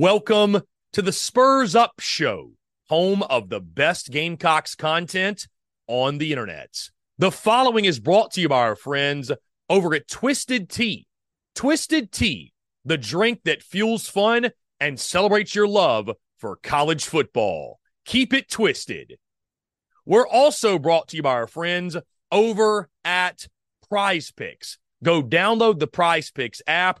Welcome to the Spurs Up Show, home of the best Gamecocks content on the internet. The following is brought to you by our friends over at Twisted Tea. Twisted Tea, the drink that fuels fun and celebrates your love for college football. Keep it twisted. We're also brought to you by our friends over at Prize Picks. Go download the Prize Picks app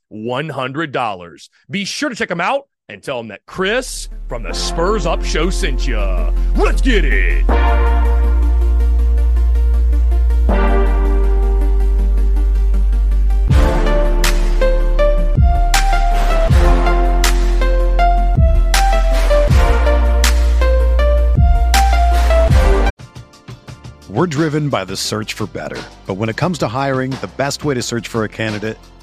$100. Be sure to check them out and tell them that Chris from the Spurs Up Show sent you. Let's get it. We're driven by the search for better. But when it comes to hiring, the best way to search for a candidate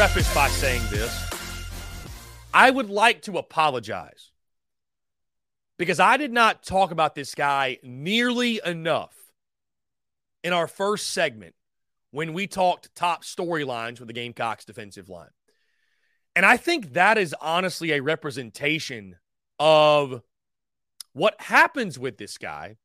Preface by saying this I would like to apologize because I did not talk about this guy nearly enough in our first segment when we talked top storylines with the Gamecocks defensive line. And I think that is honestly a representation of what happens with this guy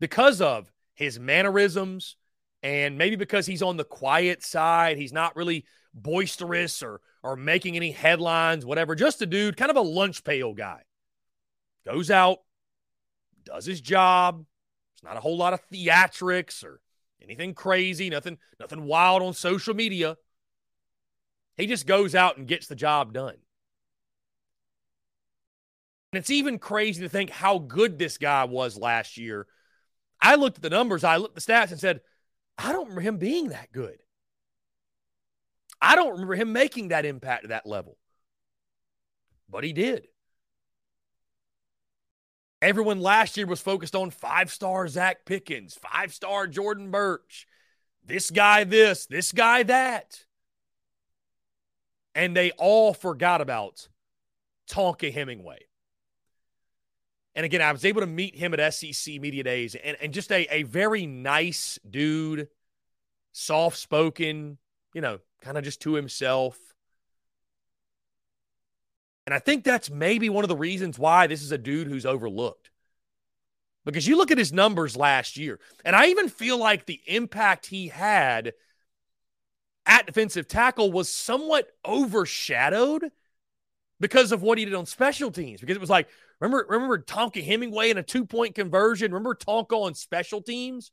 because of his mannerisms and maybe because he's on the quiet side, he's not really boisterous or or making any headlines, whatever. Just a dude, kind of a lunch pail guy. Goes out, does his job. It's not a whole lot of theatrics or anything crazy, nothing, nothing wild on social media. He just goes out and gets the job done. And it's even crazy to think how good this guy was last year. I looked at the numbers, I looked at the stats and said, I don't remember him being that good. I don't remember him making that impact at that level. But he did. Everyone last year was focused on five star Zacch Pickens, five star Jordan Burch, this guy, this, this guy, that. And they all forgot about Tonka Hemingway. And again, I was able to meet him at SEC Media Days and, and just a, a very nice dude, soft spoken, you know, kind of just to himself. And I think that's maybe one of the reasons why this is a dude who's overlooked. Because you look at his numbers last year, and I even feel like the impact he had at defensive tackle was somewhat overshadowed because of what he did on special teams. Because it was like, remember, remember Tonka Hemingway in a two point conversion? Remember Tonka on special teams?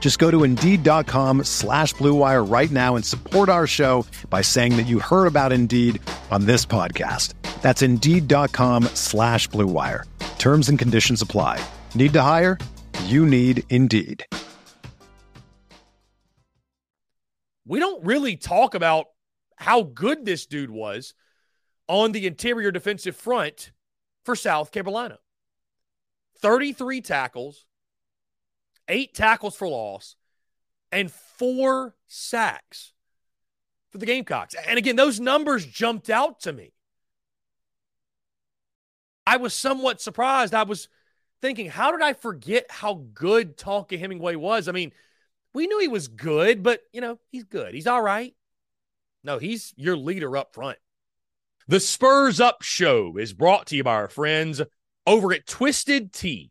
Just go to Indeed.com slash BlueWire right now and support our show by saying that you heard about Indeed on this podcast. That's Indeed.com slash BlueWire. Terms and conditions apply. Need to hire? You need Indeed. we don't really talk about how good this dude was on the interior defensive front for South Carolina. 33 tackles, eight tackles for loss, and four sacks for the Gamecocks. And again, those numbers jumped out to me. I was somewhat surprised. I was thinking, how did I forget how good Tonka Hemingway was? I mean, we knew he was good, but you know, he's good. He's all right. No, he's your leader up front. The Spurs Up Show is brought to you by our friends over at Twisted Tea.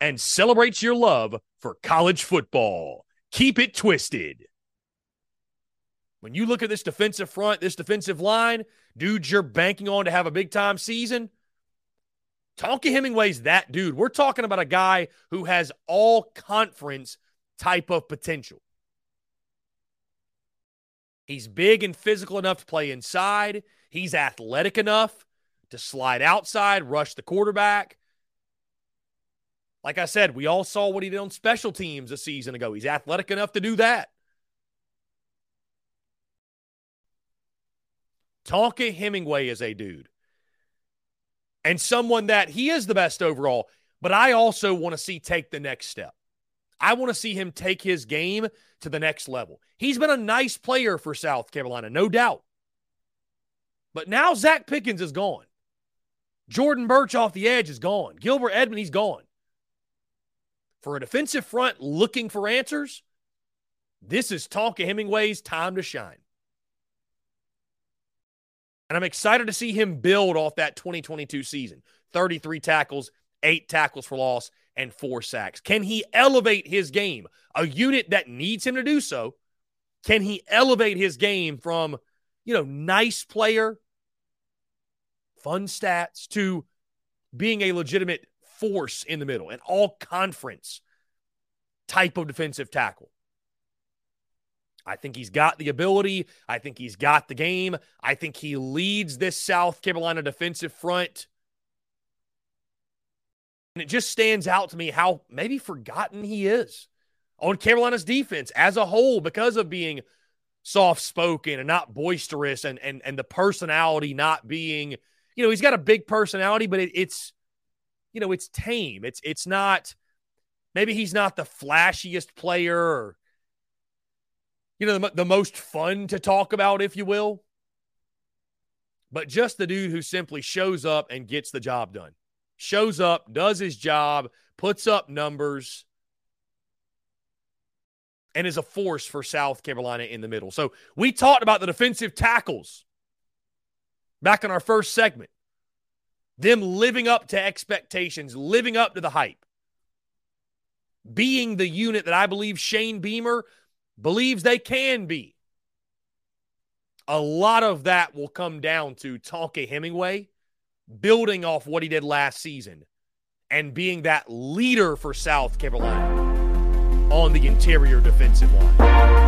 and celebrates your love for college football. Keep it twisted. When you look at this defensive front, this defensive line, dudes you're banking on to have a big time season, Tonka Hemingway's that dude. We're talking about a guy who has all conference type of potential. He's big and physical enough to play inside. He's athletic enough to slide outside, rush the quarterback. Like I said, we all saw what he did on special teams a season ago. He's athletic enough to do that. Tonka Hemingway is a dude and someone that he is the best overall, but I also want to see take the next step. I want to see him take his game to the next level. He's been a nice player for South Carolina, no doubt. But now Zacch Pickens is gone. Jordan Burch off the edge is gone. Gilbert Edmond, he's gone. For a defensive front looking for answers, this is Tonka Hemingway's time to shine. And I'm excited to see him build off that 2022 season 33 tackles, eight tackles for loss, and four sacks. Can he elevate his game? A unit that needs him to do so Can he elevate his game from, you know, nice player, fun stats, to being a legitimate force in the middle, an all conference type of defensive tackle? I think he's got the ability. I think he's got the game. I think he leads this South Carolina defensive front. And it just stands out to me how maybe forgotten he is on Carolina's defense as a whole because of being soft spoken and not boisterous and, and, and the personality not being, you know, he's got a big personality, but it, it's, you know, it's tame. It's, it's not, maybe he's not the flashiest player or, you know, the, the most fun to talk about, if you will. But just the dude who simply shows up and gets the job done. Shows up, does his job, puts up numbers, and is a force for South Carolina in the middle. So we talked about the defensive tackles back in our first segment. Them living up to expectations, living up to the hype, being the unit that I believe Shane Beamer believes they can be. A lot of that will come down to Tonka Hemingway building off what he did last season and being that leader for South Carolina on the interior defensive line.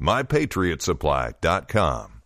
mypatriotsupply.com.